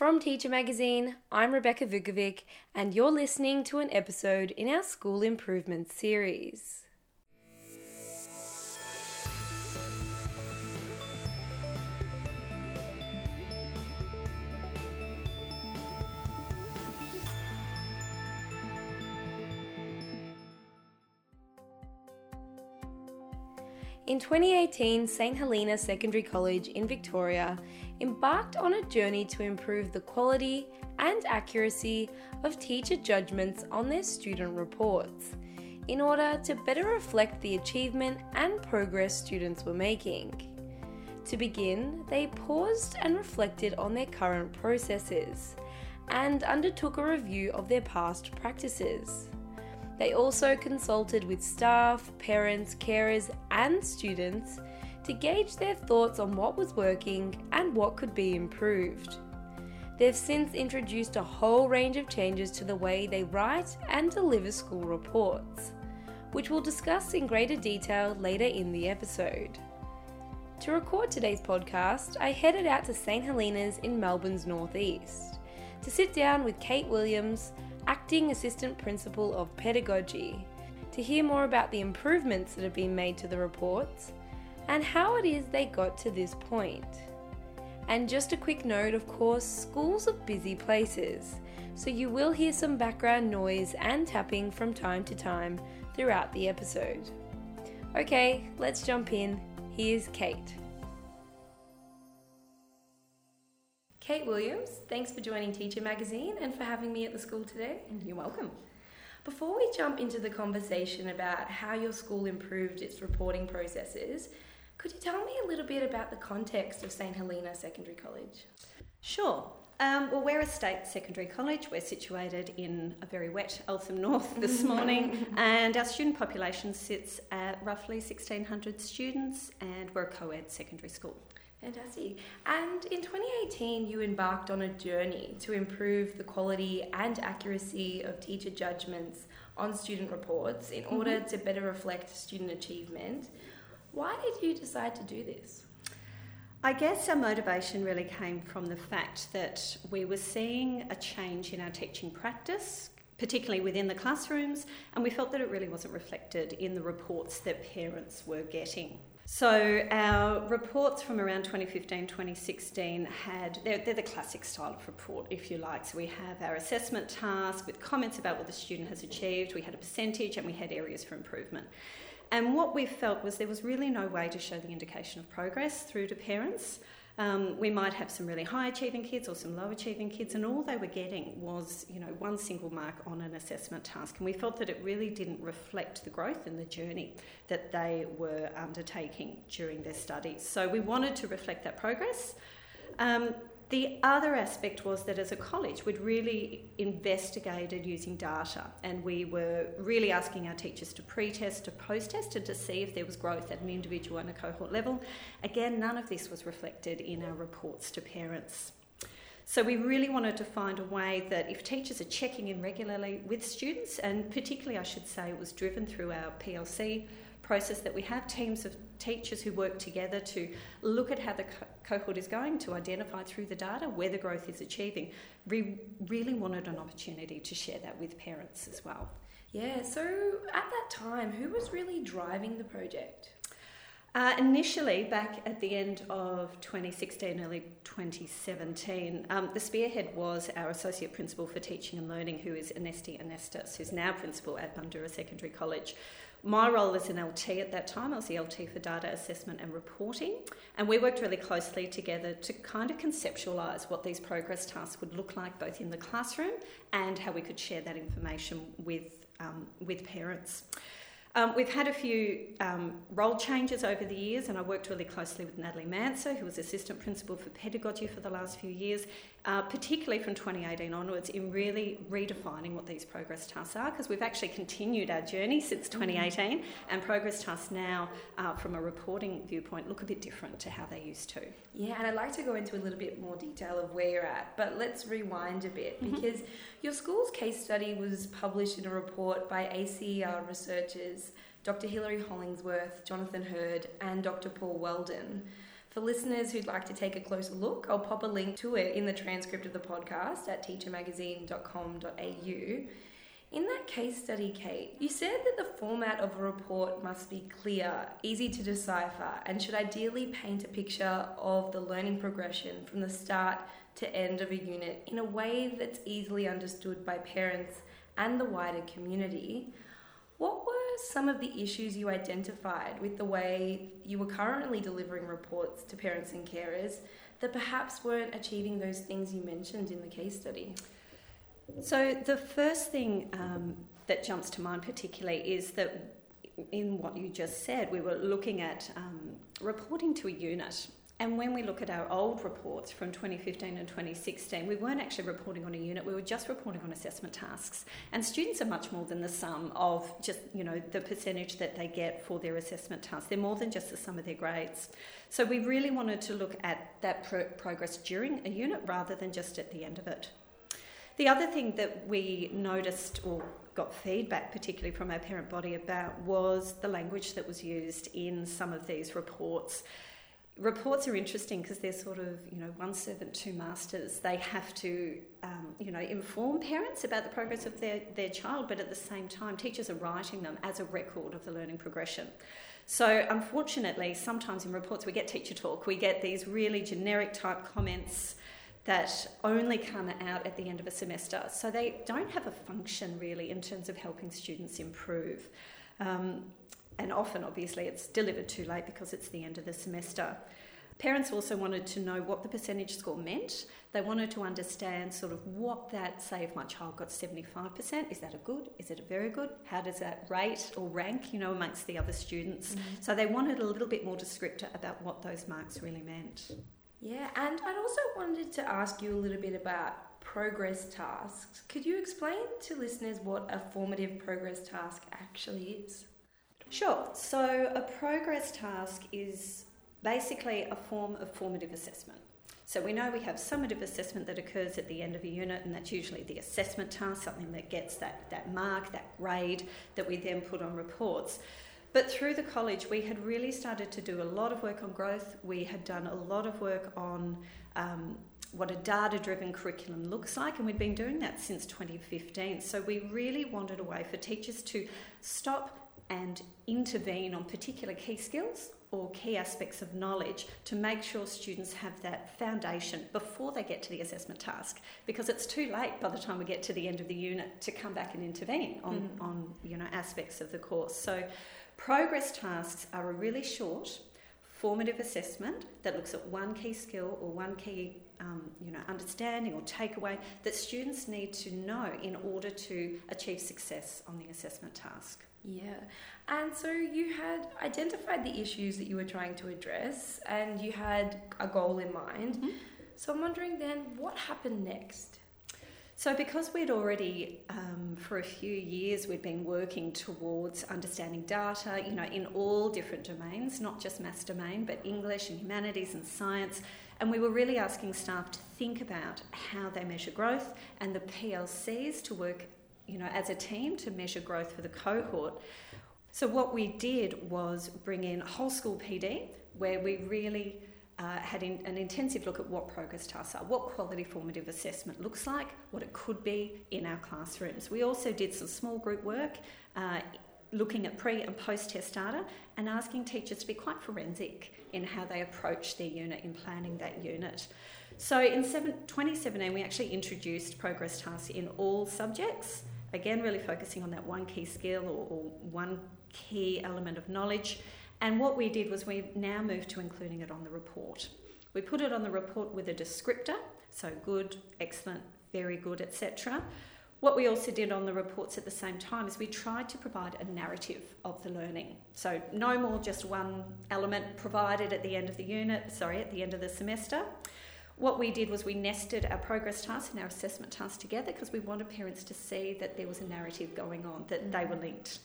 From Teacher Magazine, I'm Rebecca Vukovic, and you're listening to an episode in our School Improvement series. In 2018, St Helena Secondary College in Victoria embarked on a journey to improve the quality and accuracy of teacher judgments on their student reports in order to better reflect the achievement and progress students were making. To begin, they paused and reflected on their current processes and undertook a review of their past practices. They also consulted with staff, parents, carers, and students to gauge their thoughts on what was working and what could be improved. They've since introduced a whole range of changes to the way they write and deliver school reports, which we'll discuss in greater detail later in the episode. To record today's podcast, I headed out to St Helena's in Melbourne's northeast to sit down with Kate Williams, Acting Assistant Principal of Pedagogy, to hear more about the improvements that have been made to the reports and how it is they got to this point. And just a quick note of course, schools are busy places, so you will hear some background noise and tapping from time to time throughout the episode. Okay, let's jump in. Here's Kate. Kate Williams, thanks for joining Teacher Magazine and for having me at the school today. You're welcome. Before we jump into the conversation about how your school improved its reporting processes, could you tell me a little bit about the context of St Helena Secondary College? Sure. Um, well, we're a state secondary college. We're situated in a very wet Eltham North this morning, and our student population sits at roughly 1,600 students, and we're a co ed secondary school. Fantastic. And in 2018, you embarked on a journey to improve the quality and accuracy of teacher judgments on student reports in order mm-hmm. to better reflect student achievement. Why did you decide to do this? I guess our motivation really came from the fact that we were seeing a change in our teaching practice, particularly within the classrooms, and we felt that it really wasn't reflected in the reports that parents were getting. So our reports from around 2015, 2016 had, they're, they're, the classic style of report, if you like. So we have our assessment task with comments about what the student has achieved, we had a percentage and we had areas for improvement. And what we felt was there was really no way to show the indication of progress through to parents. Um, we might have some really high achieving kids or some low achieving kids, and all they were getting was, you know, one single mark on an assessment task. And we felt that it really didn't reflect the growth and the journey that they were undertaking during their studies. So we wanted to reflect that progress. Um, the other aspect was that as a college, we'd really investigated using data and we were really asking our teachers to pre test, to post test, and to see if there was growth at an individual and a cohort level. Again, none of this was reflected in our reports to parents. So we really wanted to find a way that if teachers are checking in regularly with students, and particularly I should say it was driven through our PLC process that we have teams of teachers who work together to look at how the co- cohort is going to identify through the data where the growth is achieving. We really wanted an opportunity to share that with parents as well. Yeah, so at that time, who was really driving the project? Uh, initially, back at the end of 2016, early 2017, um, the spearhead was our Associate Principal for Teaching and Learning, who is Anesti Anestis, who's now Principal at Bundoora Secondary College. My role as an LT at that time, I was the LT for data assessment and reporting, and we worked really closely together to kind of conceptualise what these progress tasks would look like both in the classroom and how we could share that information with, um, with parents. Um, we've had a few um, role changes over the years, and I worked really closely with Natalie Manser, who was assistant principal for pedagogy for the last few years, uh, particularly from 2018 onwards, in really redefining what these progress tasks are, because we've actually continued our journey since mm-hmm. 2018, and progress tasks now, uh, from a reporting viewpoint, look a bit different to how they used to. Yeah, and I'd like to go into a little bit more detail of where you're at, but let's rewind a bit mm-hmm. because your school's case study was published in a report by ACER researchers Dr. Hilary Hollingsworth, Jonathan Heard, and Dr. Paul Weldon. For listeners who'd like to take a closer look, I'll pop a link to it in the transcript of the podcast at teachermagazine.com.au. In that case study, Kate, you said that the format of a report must be clear, easy to decipher, and should ideally paint a picture of the learning progression from the start to end of a unit in a way that's easily understood by parents and the wider community. What were some of the issues you identified with the way you were currently delivering reports to parents and carers that perhaps weren't achieving those things you mentioned in the case study? So, the first thing um, that jumps to mind, particularly, is that in what you just said, we were looking at um, reporting to a unit. And when we look at our old reports from 2015 and 2016, we weren't actually reporting on a unit, we were just reporting on assessment tasks. And students are much more than the sum of just, you know, the percentage that they get for their assessment tasks. They're more than just the sum of their grades. So we really wanted to look at that pro- progress during a unit rather than just at the end of it. The other thing that we noticed or got feedback, particularly from our parent body, about was the language that was used in some of these reports. Reports are interesting because they're sort of, you know, one servant, two masters. They have to, um, you know, inform parents about the progress of their, their child, but at the same time, teachers are writing them as a record of the learning progression. So, unfortunately, sometimes in reports we get teacher talk, we get these really generic type comments that only come out at the end of a semester. So they don't have a function really in terms of helping students improve. Um, and often, obviously, it's delivered too late because it's the end of the semester. Parents also wanted to know what the percentage score meant. They wanted to understand sort of what that, say, if my child got 75%, is that a good? Is it a very good? How does that rate or rank, you know, amongst the other students? Mm-hmm. So they wanted a little bit more descriptor about what those marks really meant. Yeah, and I'd also wanted to ask you a little bit about progress tasks. Could you explain to listeners what a formative progress task actually is? Sure. So, a progress task is basically a form of formative assessment. So, we know we have summative assessment that occurs at the end of a unit, and that's usually the assessment task, something that gets that, that mark, that grade that we then put on reports. But through the college, we had really started to do a lot of work on growth. We had done a lot of work on um, what a data driven curriculum looks like, and we'd been doing that since 2015. So we really wanted a way for teachers to stop and intervene on particular key skills or key aspects of knowledge to make sure students have that foundation before they get to the assessment task because it's too late by the time we get to the end of the unit to come back and intervene on, mm. on you know aspects of the course so Progress tasks are a really short formative assessment that looks at one key skill or one key um, you know, understanding or takeaway that students need to know in order to achieve success on the assessment task. Yeah, and so you had identified the issues that you were trying to address and you had a goal in mind. Mm-hmm. So I'm wondering then, what happened next? So, because we'd already, um, for a few years, we'd been working towards understanding data, you know, in all different domains, not just maths domain, but English and humanities and science, and we were really asking staff to think about how they measure growth and the PLCs to work, you know, as a team to measure growth for the cohort. So, what we did was bring in whole school PD, where we really uh, had in, an intensive look at what progress tasks are, what quality formative assessment looks like, what it could be in our classrooms. We also did some small group work uh, looking at pre and post test data and asking teachers to be quite forensic in how they approach their unit in planning that unit. So in seven, 2017, we actually introduced progress tasks in all subjects, again, really focusing on that one key skill or, or one key element of knowledge and what we did was we now moved to including it on the report. We put it on the report with a descriptor, so good, excellent, very good, etc. What we also did on the reports at the same time is we tried to provide a narrative of the learning. So no more just one element provided at the end of the unit, sorry, at the end of the semester. What we did was we nested our progress tasks and our assessment tasks together because we wanted parents to see that there was a narrative going on, that they were linked.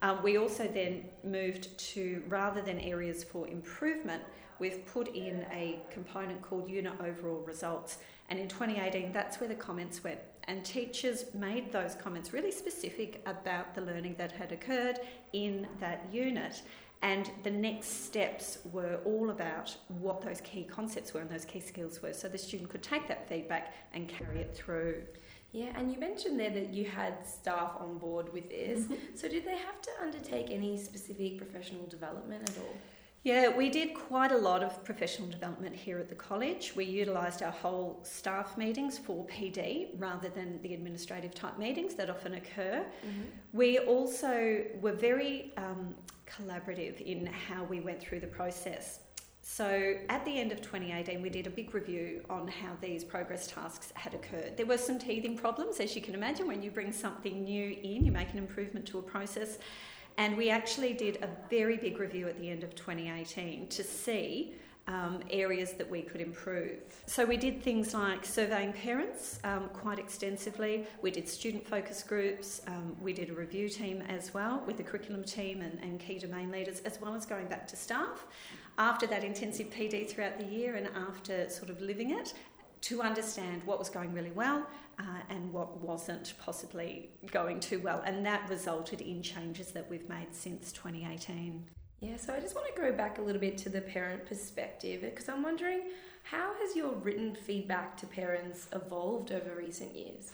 Um, we also then moved to, rather than areas for improvement, we've put in a component called unit overall results. And in 2018, that's where the comments went. And teachers made those comments really specific about the learning that had occurred in that unit. And the next steps were all about what those key concepts were and those key skills were, so the student could take that feedback and carry it through. Yeah, and you mentioned there that you had staff on board with this. Mm-hmm. So, did they have to undertake any specific professional development at all? Yeah, we did quite a lot of professional development here at the college. We utilised our whole staff meetings for PD rather than the administrative type meetings that often occur. Mm-hmm. We also were very um, collaborative in how we went through the process. So at the end of 2018, we did a big review on how these progress tasks had occurred. There were some teething problems, as you can imagine, when you bring something new in, you make an improvement to a process. And we actually did a very big review at the end of 2018 to see um, areas that we could improve. So we did things like surveying parents um, quite extensively. We did student focus groups. Um, we did a review team as well with the curriculum team and, and key domain leaders, as well as going back to staff. After that intensive PD throughout the year and after sort of living it, to understand what was going really well uh, and what wasn't possibly going too well. And that resulted in changes that we've made since 2018. Yeah, so I just want to go back a little bit to the parent perspective because I'm wondering how has your written feedback to parents evolved over recent years?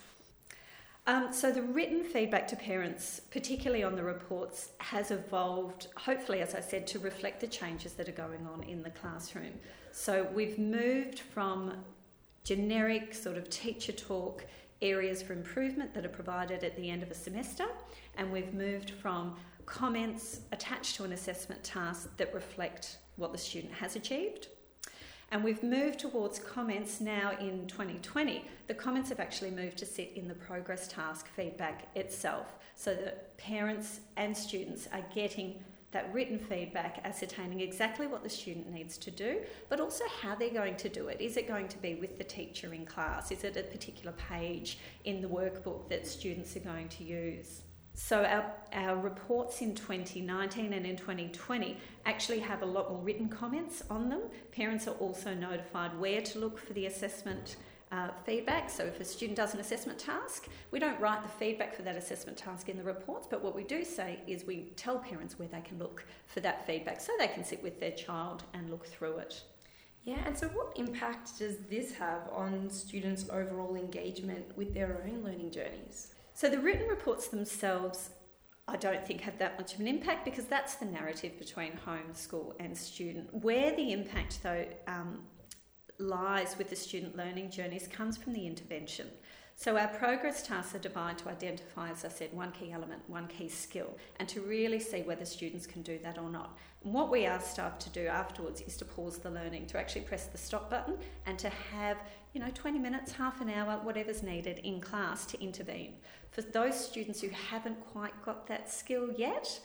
Um, so the written feedback to parents, particularly on the reports, has evolved, hopefully, as I said, to reflect the changes that are going on in the classroom. So we've moved from generic sort of teacher talk areas for improvement that are provided at the end of a semester, and we've moved from comments attached to an assessment task that reflect what the student has achieved. And we've moved towards comments now in 2020. The comments have actually moved to sit in the progress task feedback itself so that parents and students are getting that written feedback, ascertaining exactly what the student needs to do, but also how they're going to do it. Is it going to be with the teacher in class? Is it a particular page in the workbook that students are going to use? So, our, our reports in 2019 and in 2020 actually have a lot more written comments on them. Parents are also notified where to look for the assessment uh, feedback. So if a student does an assessment task, we don't write the feedback for that assessment task in the reports, but what we do say is we tell parents where they can look for that feedback so they can sit with their child and look through it. Yeah, and so what impact does this have on students' overall engagement with their own learning journeys? So the written reports themselves I don't think have that much of an impact because that's the narrative between home, school, and student. Where the impact, though, um, lies with the student learning journeys comes from the intervention. So our progress tasks are divided to identify, as I said, one key element, one key skill, and to really see whether students can do that or not. And what we ask staff to do afterwards is to pause the learning, to actually press the stop button and to have, you know, 20 minutes, half an hour, whatever's needed in class to intervene. For those students who haven't quite got that skill yet,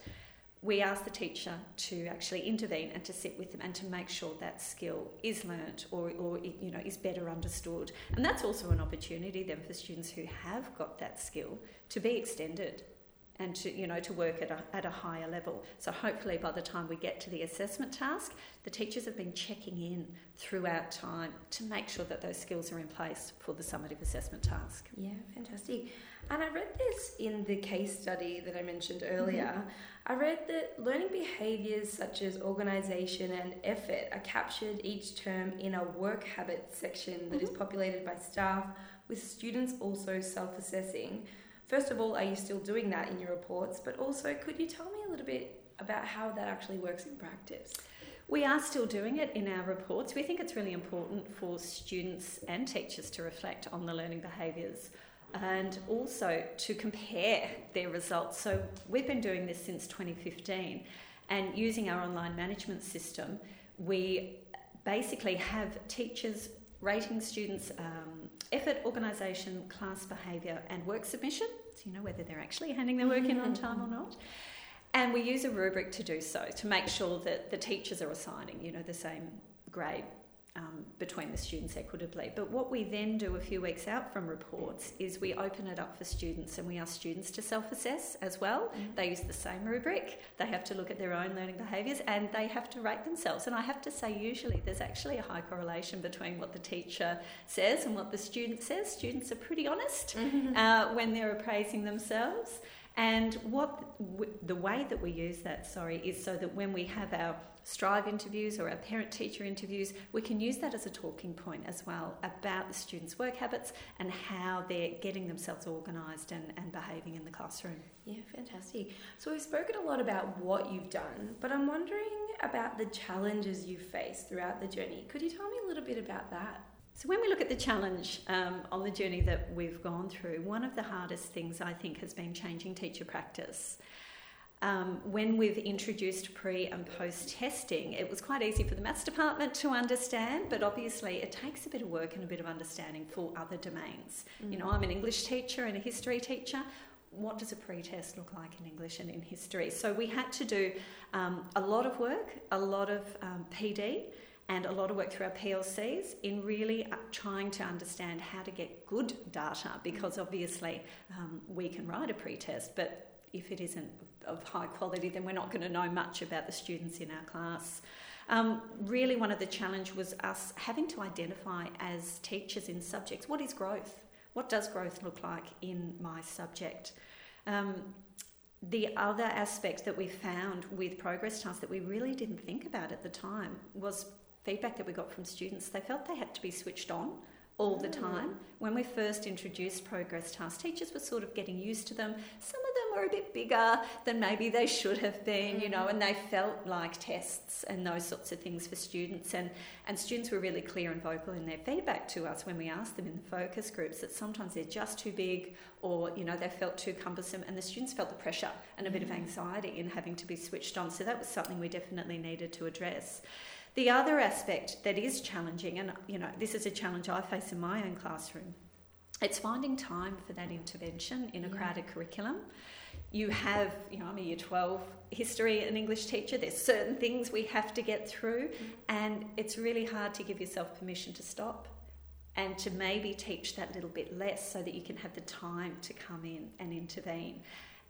we ask the teacher to actually intervene and to sit with them and to make sure that skill is learnt or, or you know is better understood. And that's also an opportunity then for students who have got that skill to be extended and to you know to work at a, at a higher level so hopefully by the time we get to the assessment task the teachers have been checking in throughout time to make sure that those skills are in place for the summative assessment task yeah fantastic and I read this in the case study that I mentioned earlier. Mm-hmm. I read that learning behaviours such as organisation and effort are captured each term in a work habits section that mm-hmm. is populated by staff, with students also self assessing. First of all, are you still doing that in your reports? But also, could you tell me a little bit about how that actually works in practice? We are still doing it in our reports. We think it's really important for students and teachers to reflect on the learning behaviours and also to compare their results. So we've been doing this since 2015 and using our online management system, we basically have teachers rating students' um, effort, organisation, class behaviour, and work submission. So you know whether they're actually handing their work in on time or not. And we use a rubric to do so to make sure that the teachers are assigning, you know, the same grade um, between the students equitably. But what we then do a few weeks out from reports is we open it up for students and we ask students to self assess as well. Mm-hmm. They use the same rubric, they have to look at their own learning behaviours and they have to rate themselves. And I have to say, usually there's actually a high correlation between what the teacher says and what the student says. Students are pretty honest mm-hmm. uh, when they're appraising themselves. And what the way that we use that, sorry, is so that when we have our Strive interviews or our parent teacher interviews, we can use that as a talking point as well about the students' work habits and how they're getting themselves organised and, and behaving in the classroom. Yeah, fantastic. So we've spoken a lot about what you've done, but I'm wondering about the challenges you've faced throughout the journey. Could you tell me a little bit about that? So, when we look at the challenge um, on the journey that we've gone through, one of the hardest things I think has been changing teacher practice. Um, when we've introduced pre and post testing, it was quite easy for the maths department to understand, but obviously it takes a bit of work and a bit of understanding for other domains. Mm. You know, I'm an English teacher and a history teacher. What does a pre test look like in English and in history? So we had to do um, a lot of work, a lot of um, PD and a lot of work through our PLCs in really uh, trying to understand how to get good data because obviously um, we can write a pre-test, but if it isn't of high quality, then we're not going to know much about the students in our class. Um, really, one of the challenge was us having to identify as teachers in subjects what is growth? What does growth look like in my subject? Um, the other aspect that we found with progress tasks that we really didn't think about at the time was feedback that we got from students, they felt they had to be switched on all the mm. time. When we first introduced progress tasks, teachers were sort of getting used to them. Some of them were a bit bigger than maybe they should have been, you know, mm. and they felt like tests and those sorts of things for students. And, and students were really clear and vocal in their feedback to us when we asked them in the focus groups that sometimes they're just too big or, you know, they felt too cumbersome and the students felt the pressure and a bit of mm. anxiety in having to be switched on. So that was something we definitely needed to address. The other aspect that is challenging, and you know, this is a challenge I face in my own classroom, it's finding time for that intervention in a yeah. crowded curriculum. You have, you know, I'm a year 12 history and English teacher. There's certain things we have to get through, mm-hmm. and it's really hard to give yourself permission to stop and to maybe teach that little bit less so that you can have the time to come in and intervene.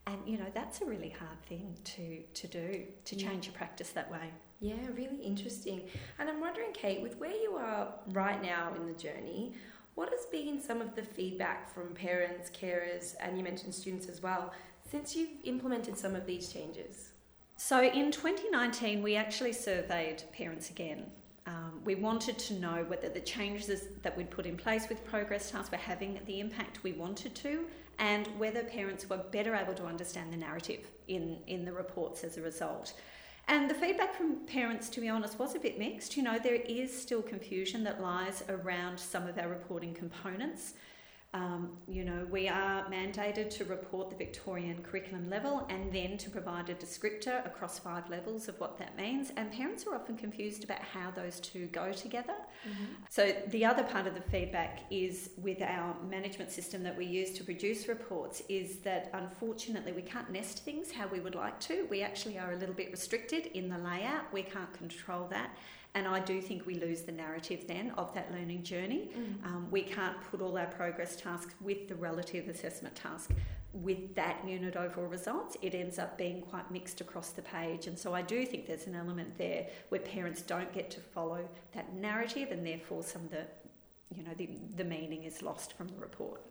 And you know, that's a really hard thing to, to do, to change yeah. your practice that way. Yeah, really interesting. And I'm wondering, Kate, with where you are right now in the journey, what has been some of the feedback from parents, carers, and you mentioned students as well, since you've implemented some of these changes? So in 2019, we actually surveyed parents again. Um, we wanted to know whether the changes that we'd put in place with progress tasks were having the impact we wanted to, and whether parents were better able to understand the narrative in, in the reports as a result. And the feedback from parents, to be honest, was a bit mixed. You know, there is still confusion that lies around some of our reporting components. Um, you know, we are mandated to report the Victorian curriculum level and then to provide a descriptor across five levels of what that means. And parents are often confused about how those two go together. Mm-hmm. So, the other part of the feedback is with our management system that we use to produce reports is that unfortunately we can't nest things how we would like to. We actually are a little bit restricted in the layout, we can't control that. And I do think we lose the narrative then of that learning journey. Mm. Um, we can't put all our progress tasks with the relative assessment task with that unit overall results. It ends up being quite mixed across the page. And so I do think there's an element there where parents don't get to follow that narrative and therefore some of the you know the, the meaning is lost from the report.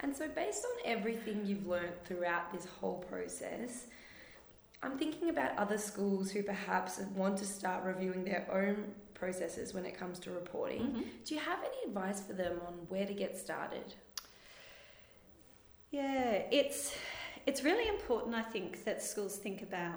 And so based on everything you've learned throughout this whole process, I'm thinking about other schools who perhaps want to start reviewing their own processes when it comes to reporting. Mm-hmm. Do you have any advice for them on where to get started? Yeah, it's it's really important I think that schools think about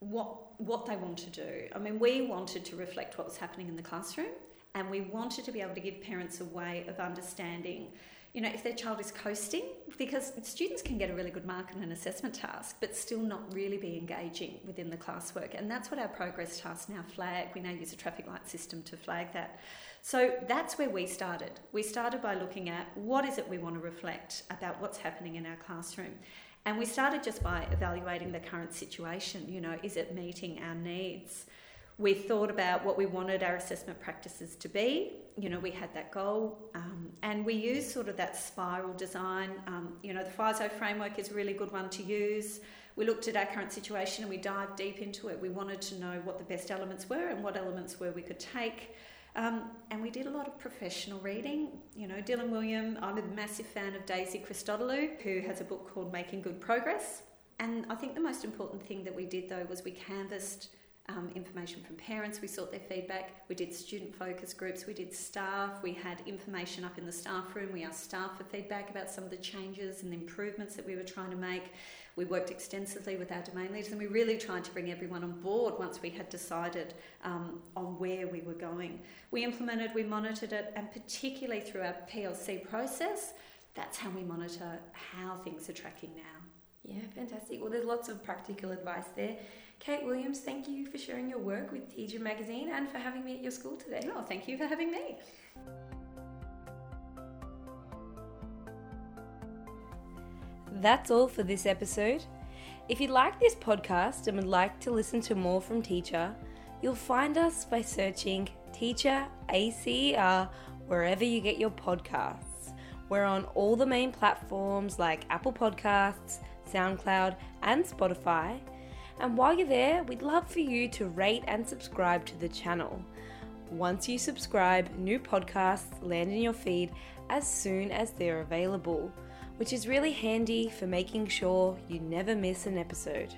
what what they want to do. I mean, we wanted to reflect what was happening in the classroom and we wanted to be able to give parents a way of understanding you know, if their child is coasting, because students can get a really good mark on an assessment task, but still not really be engaging within the classwork. And that's what our progress tasks now flag. We now use a traffic light system to flag that. So that's where we started. We started by looking at what is it we want to reflect about what's happening in our classroom. And we started just by evaluating the current situation. You know, is it meeting our needs? We thought about what we wanted our assessment practices to be. You know, we had that goal, um, and we used sort of that spiral design. Um, you know, the FISO framework is a really good one to use. We looked at our current situation and we dived deep into it. We wanted to know what the best elements were and what elements were we could take. Um, and we did a lot of professional reading. You know, Dylan Wiliam, I'm a massive fan of Daisy Christodoulou, who has a book called Making Good Progress. And I think the most important thing that we did though was we canvassed um, information from parents, we sought their feedback, we did student focus groups, we did staff, we had information up in the staff room, we asked staff for feedback about some of the changes and the improvements that we were trying to make. We worked extensively with our domain leaders and we really tried to bring everyone on board once we had decided um, on where we were going. We implemented, we monitored it, and particularly through our PLC process, that's how we monitor how things are tracking now. Yeah, fantastic. Well, there's lots of practical advice there. Kate Williams, thank you for sharing your work with Teacher Magazine and for having me at your school today. Oh, thank you for having me. That's all for this episode. If you like this podcast and would like to listen to more from Teacher, you'll find us by searching Teacher ACER wherever you get your podcasts. We're on all the main platforms like Apple Podcasts, SoundCloud, and Spotify. And while you're there, we'd love for you to rate and subscribe to the channel. Once you subscribe, new podcasts land in your feed as soon as they're available, which is really handy for making sure you never miss an episode.